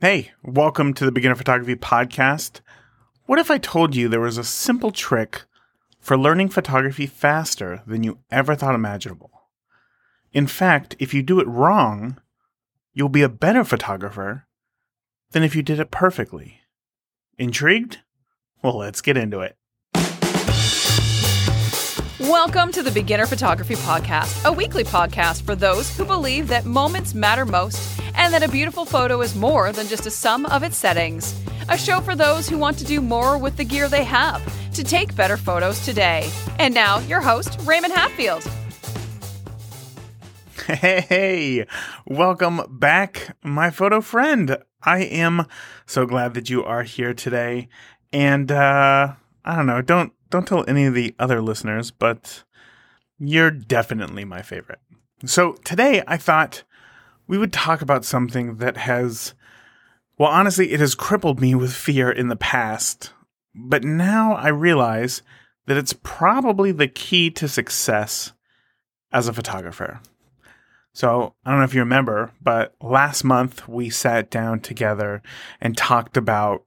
Hey, welcome to the Beginner Photography Podcast. What if I told you there was a simple trick for learning photography faster than you ever thought imaginable? In fact, if you do it wrong, you'll be a better photographer than if you did it perfectly. Intrigued? Well, let's get into it. Welcome to the Beginner Photography Podcast, a weekly podcast for those who believe that moments matter most and that a beautiful photo is more than just a sum of its settings. A show for those who want to do more with the gear they have to take better photos today. And now, your host, Raymond Hatfield. Hey, welcome back, my photo friend. I am so glad that you are here today. And uh I don't know, don't don't tell any of the other listeners, but you're definitely my favorite. So today I thought we would talk about something that has, well, honestly, it has crippled me with fear in the past. But now I realize that it's probably the key to success as a photographer. So I don't know if you remember, but last month we sat down together and talked about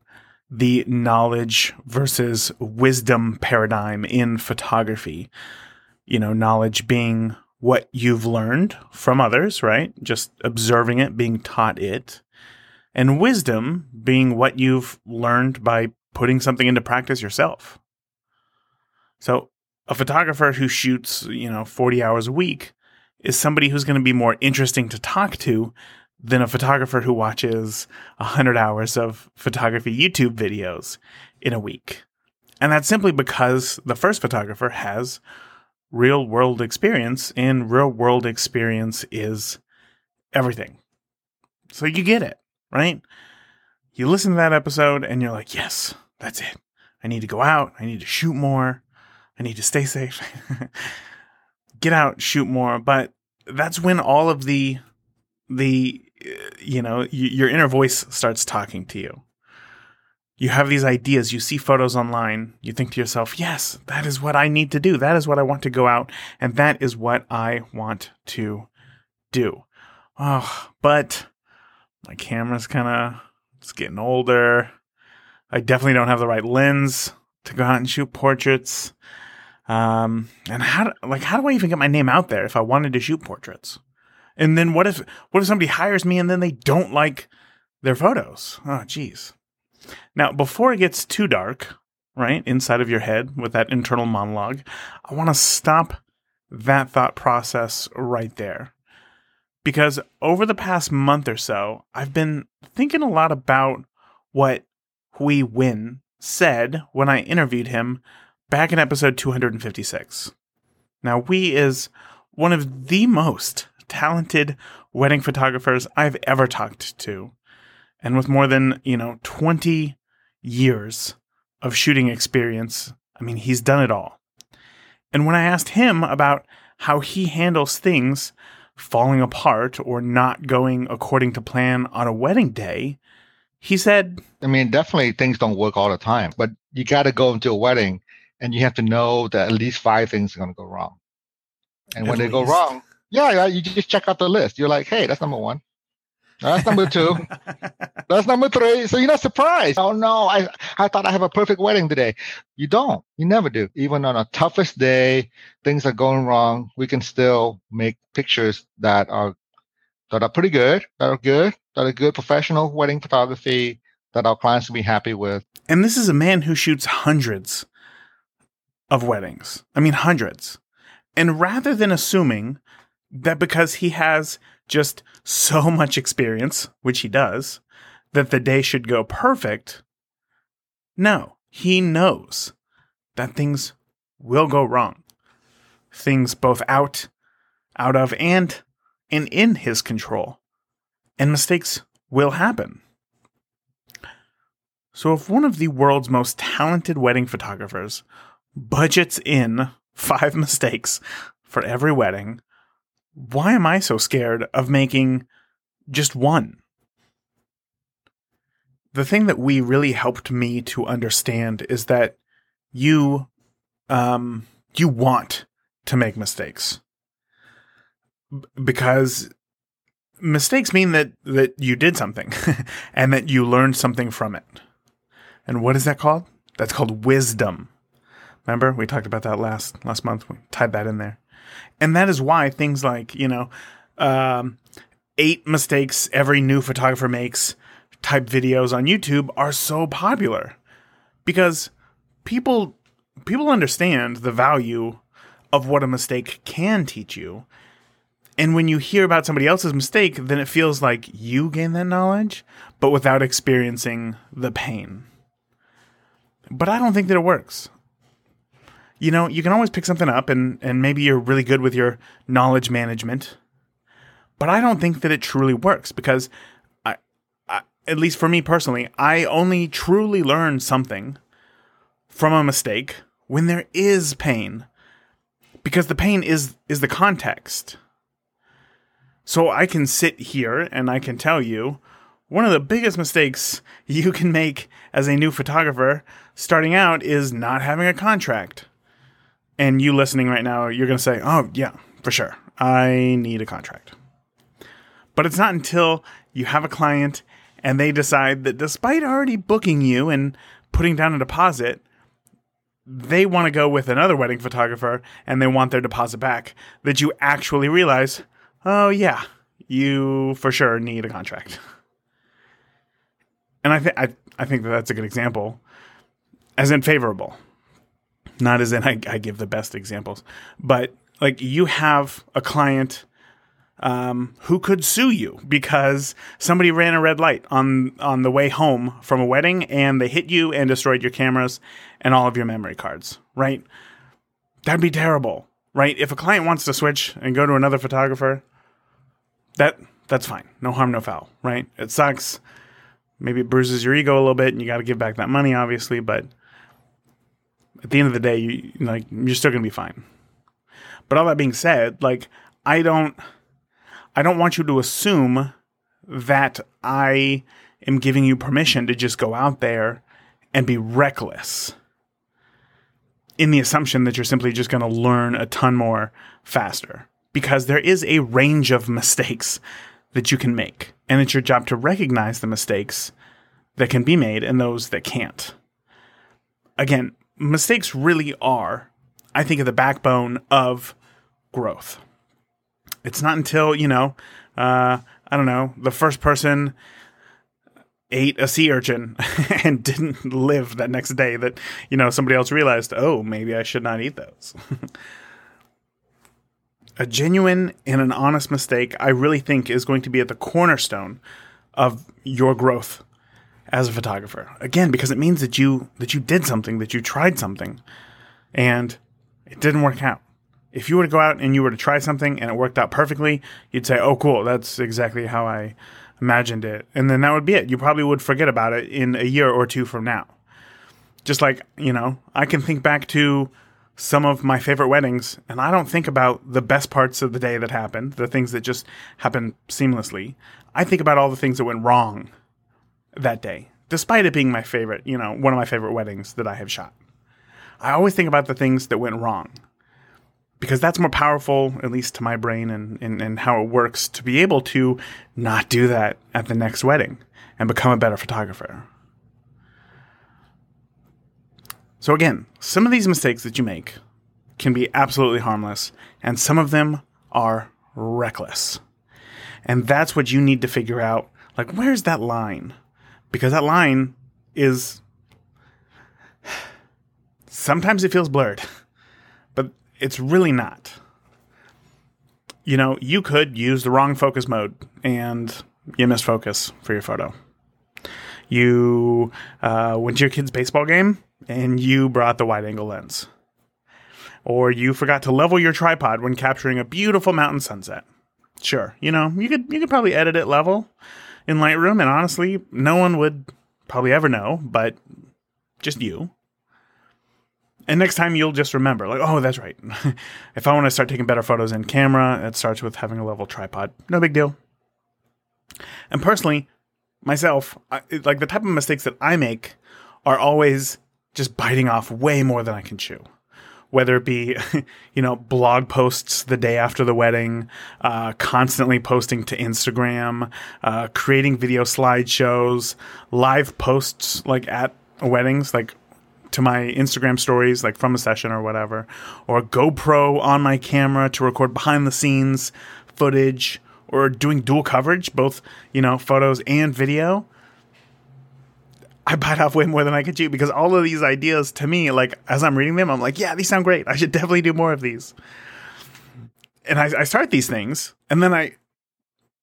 the knowledge versus wisdom paradigm in photography. You know, knowledge being what you've learned from others, right? Just observing it, being taught it. And wisdom being what you've learned by putting something into practice yourself. So, a photographer who shoots, you know, 40 hours a week is somebody who's going to be more interesting to talk to than a photographer who watches 100 hours of photography YouTube videos in a week. And that's simply because the first photographer has real world experience, and real world experience is everything. So you get it, right? You listen to that episode and you're like, yes, that's it. I need to go out. I need to shoot more. I need to stay safe. get out, shoot more. But that's when all of the, the, uh, you know, your inner voice starts talking to you you have these ideas, you see photos online, you think to yourself, yes, that is what I need to do. That is what I want to go out, and that is what I want to do. Oh, but my camera's kind of it's getting older. I definitely don't have the right lens to go out and shoot portraits. Um, and how do, like how do I even get my name out there if I wanted to shoot portraits? And then what if what if somebody hires me and then they don't like their photos? Oh, geez. Now, before it gets too dark, right, inside of your head with that internal monologue, I want to stop that thought process right there. Because over the past month or so, I've been thinking a lot about what Huy Nguyen said when I interviewed him back in episode 256. Now, Huy is one of the most talented wedding photographers I've ever talked to. And with more than, you know, 20 years of shooting experience, I mean, he's done it all. And when I asked him about how he handles things falling apart or not going according to plan on a wedding day, he said, I mean, definitely things don't work all the time, but you got to go into a wedding and you have to know that at least five things are going to go wrong. And when they go wrong, yeah, you just check out the list. You're like, hey, that's number one. That's number two. That's number three. So you're not surprised. Oh no, I, I thought I have a perfect wedding today. You don't. You never do. Even on a toughest day, things are going wrong. We can still make pictures that are that are pretty good, that are good, that are good professional wedding photography that our clients will be happy with. And this is a man who shoots hundreds of weddings. I mean hundreds. And rather than assuming that because he has just so much experience, which he does, that the day should go perfect. No, he knows that things will go wrong. Things both out, out of, and, and in his control. And mistakes will happen. So if one of the world's most talented wedding photographers budgets in five mistakes for every wedding, why am I so scared of making just one? The thing that we really helped me to understand is that you um you want to make mistakes. B- because mistakes mean that that you did something and that you learned something from it. And what is that called? That's called wisdom. Remember, we talked about that last last month. We tied that in there, and that is why things like you know, um, eight mistakes every new photographer makes type videos on YouTube are so popular because people people understand the value of what a mistake can teach you. And when you hear about somebody else's mistake, then it feels like you gain that knowledge, but without experiencing the pain. But I don't think that it works. You know, you can always pick something up and, and maybe you're really good with your knowledge management. But I don't think that it truly works because I, I at least for me personally, I only truly learn something from a mistake when there is pain because the pain is is the context so i can sit here and i can tell you one of the biggest mistakes you can make as a new photographer starting out is not having a contract and you listening right now you're going to say oh yeah for sure. I need a contract. But it's not until you have a client and they decide that despite already booking you and putting down a deposit they want to go with another wedding photographer and they want their deposit back, that you actually realize, oh, yeah, you for sure need a contract. And I, think I, I think that that's a good example, as in favorable, not as in I, I give the best examples, but like you have a client um, who could sue you because somebody ran a red light on on the way home from a wedding and they hit you and destroyed your cameras and all of your memory cards, right? That'd be terrible, right? If a client wants to switch and go to another photographer, that that's fine. No harm, no foul, right? It sucks. Maybe it bruises your ego a little bit and you got to give back that money obviously, but at the end of the day, you like you're still to be fine. But all that being said, like I don't I don't want you to assume that I am giving you permission to just go out there and be reckless in the assumption that you're simply just going to learn a ton more faster because there is a range of mistakes that you can make and it's your job to recognize the mistakes that can be made and those that can't. Again, mistakes really are I think of the backbone of growth it's not until you know, uh, I don't know, the first person ate a sea urchin and didn't live that next day that you know somebody else realized, oh, maybe I should not eat those. a genuine and an honest mistake, I really think, is going to be at the cornerstone of your growth as a photographer. Again, because it means that you that you did something, that you tried something, and it didn't work out if you were to go out and you were to try something and it worked out perfectly, you'd say, "Oh, cool, that's exactly how I imagined it," and then that would be it. You probably would forget about it in a year or two from now. Just like you know, I can think back to some of my favorite weddings, and I don't think about the best parts of the day that happened, the things that just happened seamlessly. I think about all the things that went wrong that day, despite it being my favorite, you know, one of my favorite weddings that I have shot. I always think about the things that went wrong because that's more powerful, at least to my brain and, and, and how it works, to be able to not do that at the next wedding and become a better photographer. So, again, some of these mistakes that you make can be absolutely harmless, and some of them are reckless. And that's what you need to figure out. Like, where's that line? Because that line is sometimes it feels blurred but it's really not. You know, you could use the wrong focus mode and you miss focus for your photo. You uh, went to your kid's baseball game and you brought the wide angle lens. Or you forgot to level your tripod when capturing a beautiful mountain sunset. Sure, you know, you could you could probably edit it level in Lightroom and honestly, no one would probably ever know, but just you. And next time you'll just remember, like, oh, that's right. if I want to start taking better photos in camera, it starts with having a level tripod. No big deal. And personally, myself, I, like the type of mistakes that I make are always just biting off way more than I can chew. Whether it be, you know, blog posts the day after the wedding, uh, constantly posting to Instagram, uh, creating video slideshows, live posts like at weddings, like to my Instagram stories, like from a session or whatever, or GoPro on my camera to record behind the scenes footage, or doing dual coverage, both, you know, photos and video. I bite off way more than I could chew because all of these ideas to me, like as I'm reading them, I'm like, yeah, these sound great. I should definitely do more of these. And I, I start these things, and then I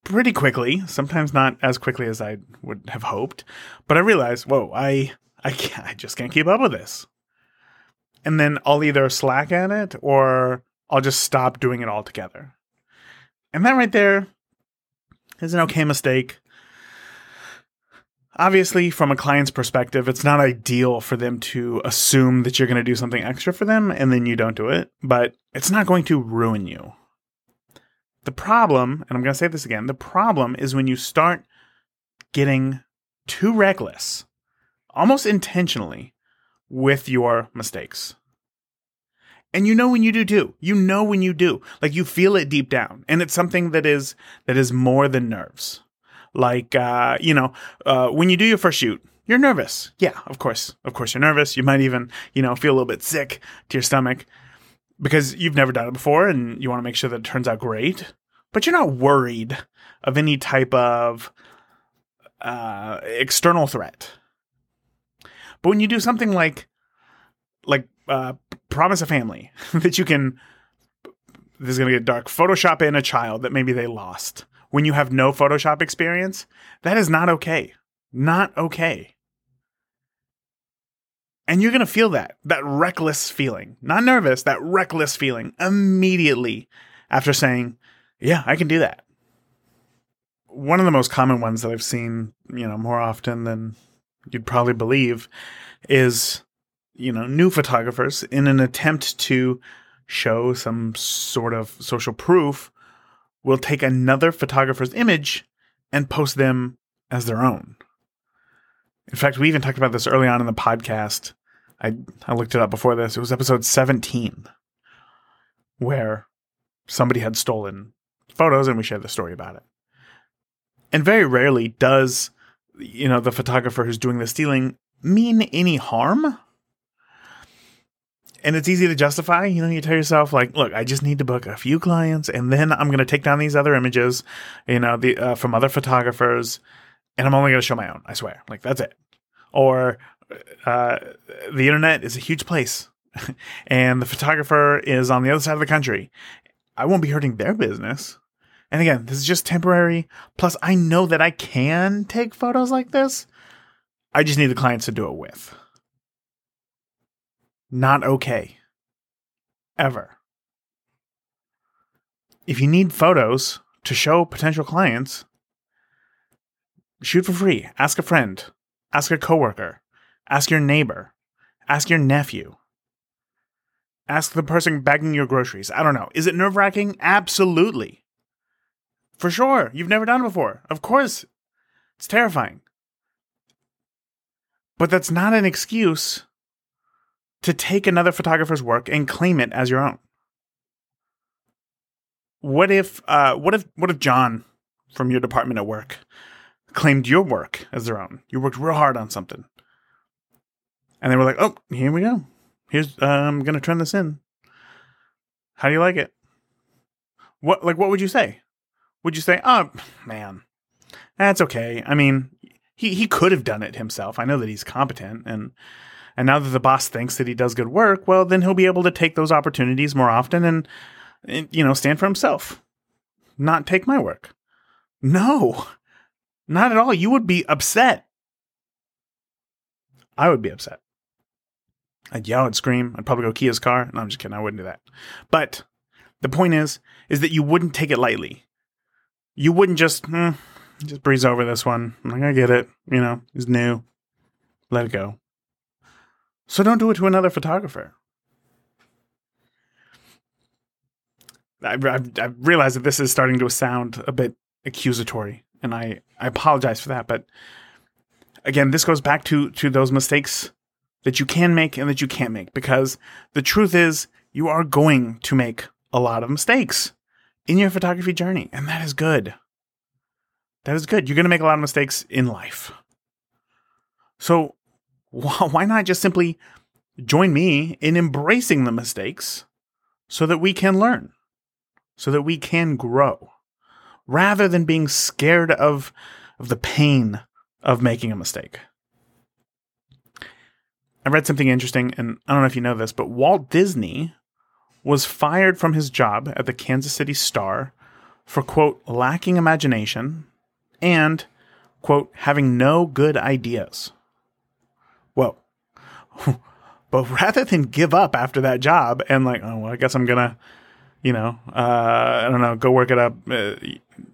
pretty quickly, sometimes not as quickly as I would have hoped, but I realize, whoa, I I can't, I just can't keep up with this. And then I'll either slack at it or I'll just stop doing it altogether. And that right there is an okay mistake. Obviously, from a client's perspective, it's not ideal for them to assume that you're going to do something extra for them and then you don't do it, but it's not going to ruin you. The problem, and I'm going to say this again, the problem is when you start getting too reckless almost intentionally with your mistakes. And you know when you do too. You know when you do. Like you feel it deep down. And it's something that is that is more than nerves. Like uh, you know, uh, when you do your first shoot, you're nervous. Yeah, of course. Of course you're nervous. You might even, you know, feel a little bit sick to your stomach because you've never done it before and you want to make sure that it turns out great. But you're not worried of any type of uh, external threat. But when you do something like like uh, promise a family that you can this is going to get dark photoshop in a child that maybe they lost when you have no photoshop experience that is not okay. Not okay. And you're going to feel that that reckless feeling. Not nervous that reckless feeling immediately after saying yeah i can do that. One of the most common ones that i've seen you know more often than you'd probably believe is you know new photographers in an attempt to show some sort of social proof will take another photographer's image and post them as their own. In fact, we even talked about this early on in the podcast. I I looked it up before this. It was episode 17 where somebody had stolen photos and we shared the story about it. And very rarely does you know the photographer who's doing the stealing mean any harm and it's easy to justify you know you tell yourself like look i just need to book a few clients and then i'm going to take down these other images you know the uh, from other photographers and i'm only going to show my own i swear like that's it or uh, the internet is a huge place and the photographer is on the other side of the country i won't be hurting their business and again, this is just temporary. Plus, I know that I can take photos like this. I just need the clients to do it with. Not okay. Ever. If you need photos to show potential clients, shoot for free. Ask a friend. Ask a coworker. Ask your neighbor. Ask your nephew. Ask the person bagging your groceries. I don't know. Is it nerve wracking? Absolutely. For sure. You've never done it before. Of course. It's terrifying. But that's not an excuse to take another photographer's work and claim it as your own. What if uh, what if what if John from your department at work claimed your work as their own? You worked real hard on something. And they were like, "Oh, here we go. Here's uh, I'm going to turn this in. How do you like it?" What like what would you say? would you say, "Oh, man, that's okay"? I mean, he he could have done it himself. I know that he's competent, and and now that the boss thinks that he does good work, well, then he'll be able to take those opportunities more often and, and you know stand for himself, not take my work. No, not at all. You would be upset. I would be upset. I'd yell, I'd scream, I'd probably go key his car. No, I'm just kidding. I wouldn't do that. But the point is, is that you wouldn't take it lightly you wouldn't just hmm, just breeze over this one. I'm like, I get it. You know, it's new. Let it go. So don't do it to another photographer. I, I, I realize that this is starting to sound a bit accusatory, and I, I apologize for that. But again, this goes back to to those mistakes that you can make and that you can't make because the truth is you are going to make a lot of mistakes in your photography journey, and that is good. That is good. You're going to make a lot of mistakes in life. So, why not just simply join me in embracing the mistakes so that we can learn, so that we can grow, rather than being scared of, of the pain of making a mistake? I read something interesting, and I don't know if you know this, but Walt Disney was fired from his job at the Kansas City Star for, quote, lacking imagination and, quote, having no good ideas. Whoa. but rather than give up after that job and, like, oh, well, I guess I'm to, you know, uh, I don't know, go work it up, uh,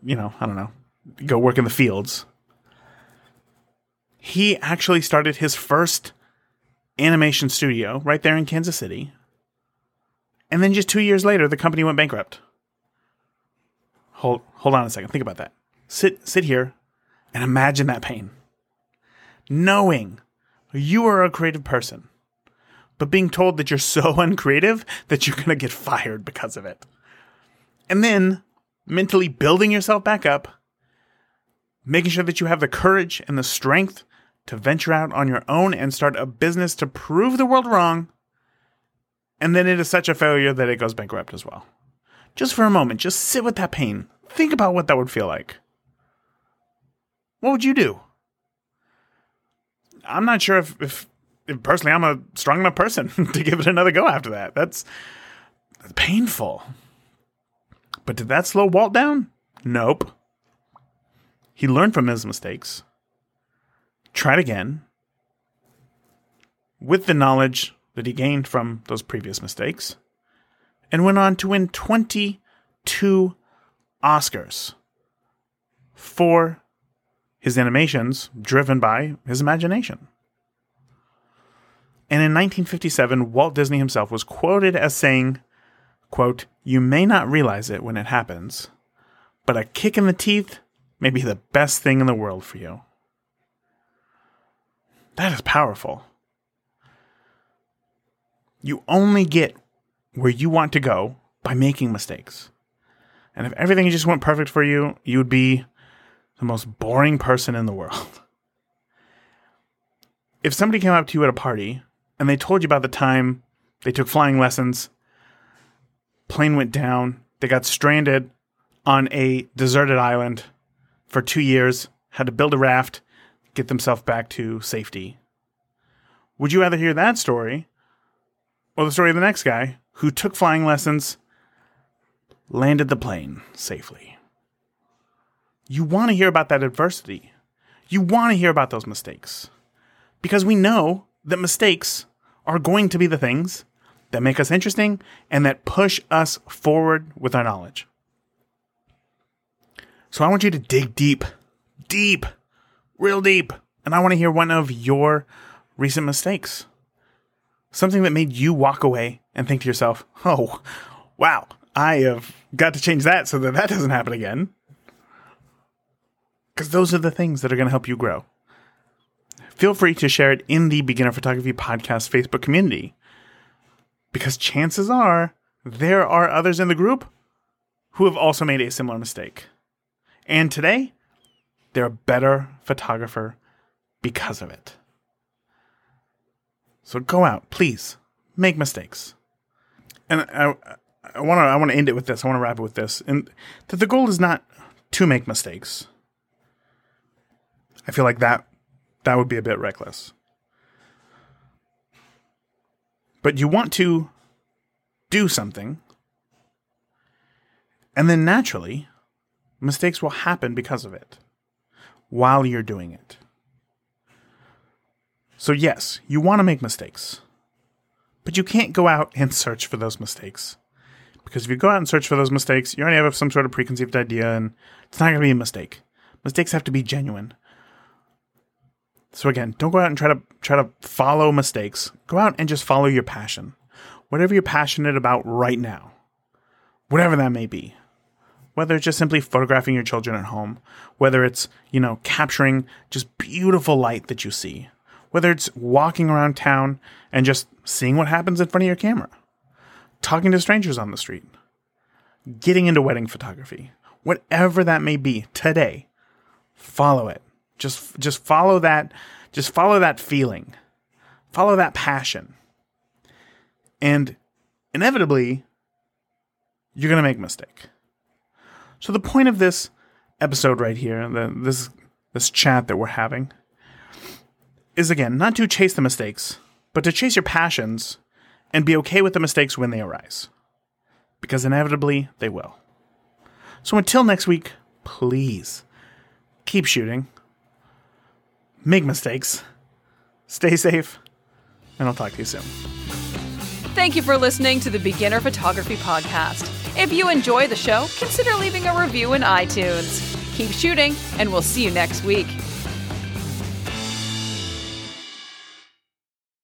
you know, I don't know, go work in the fields, he actually started his first animation studio right there in Kansas City. And then just two years later, the company went bankrupt. Hold, hold on a second. Think about that. Sit, sit here and imagine that pain. Knowing you are a creative person, but being told that you're so uncreative that you're going to get fired because of it. And then mentally building yourself back up, making sure that you have the courage and the strength to venture out on your own and start a business to prove the world wrong. And then it is such a failure that it goes bankrupt as well. Just for a moment, just sit with that pain. Think about what that would feel like. What would you do? I'm not sure if, if, if personally I'm a strong enough person to give it another go after that. That's, that's painful. But did that slow Walt down? Nope. He learned from his mistakes tried again with the knowledge that he gained from those previous mistakes and went on to win 22 Oscars for his animations driven by his imagination. And in 1957, Walt Disney himself was quoted as saying, quote, You may not realize it when it happens, but a kick in the teeth may be the best thing in the world for you. That is powerful. You only get where you want to go by making mistakes. And if everything just went perfect for you, you would be the most boring person in the world. If somebody came up to you at a party and they told you about the time they took flying lessons, plane went down, they got stranded on a deserted island for two years, had to build a raft, get themselves back to safety. Would you rather hear that story or the story of the next guy who took flying lessons, landed the plane safely? You want to hear about that adversity. You want to hear about those mistakes because we know that mistakes are going to be the things that make us interesting and that push us forward with our knowledge. So I want you to dig deep, deep, real deep and I want to hear one of your recent mistakes. Something that made you walk away and think to yourself, oh, wow, I have got to change that so that that doesn't happen again. Because those are the things that are going to help you grow. Feel free to share it in the Beginner Photography Podcast Facebook community. Because chances are there are others in the group who have also made a similar mistake. And today, they're a better photographer because of it. So go out, please. Make mistakes. And I, I want to I want to end it with this. I want to wrap it with this. And that the goal is not to make mistakes. I feel like that that would be a bit reckless. But you want to do something and then naturally mistakes will happen because of it while you're doing it. So, yes, you want to make mistakes, but you can't go out and search for those mistakes. Because if you go out and search for those mistakes, you already have some sort of preconceived idea, and it's not going to be a mistake. Mistakes have to be genuine. So again, don't go out and try to try to follow mistakes. Go out and just follow your passion. Whatever you're passionate about right now. Whatever that may be. Whether it's just simply photographing your children at home, whether it's, you know, capturing just beautiful light that you see, whether it's walking around town and just seeing what happens in front of your camera. talking to strangers on the street, getting into wedding photography, whatever that may be today, follow it. Just just follow that just follow that feeling. Follow that passion. And inevitably you're going to make a mistake. So the point of this episode right here, the, this this chat that we're having is again not to chase the mistakes, but to chase your passions and be okay with the mistakes when they arise. Because inevitably they will. So until next week, please keep shooting, make mistakes, stay safe, and I'll talk to you soon. Thank you for listening to the Beginner Photography Podcast. If you enjoy the show, consider leaving a review in iTunes. Keep shooting, and we'll see you next week.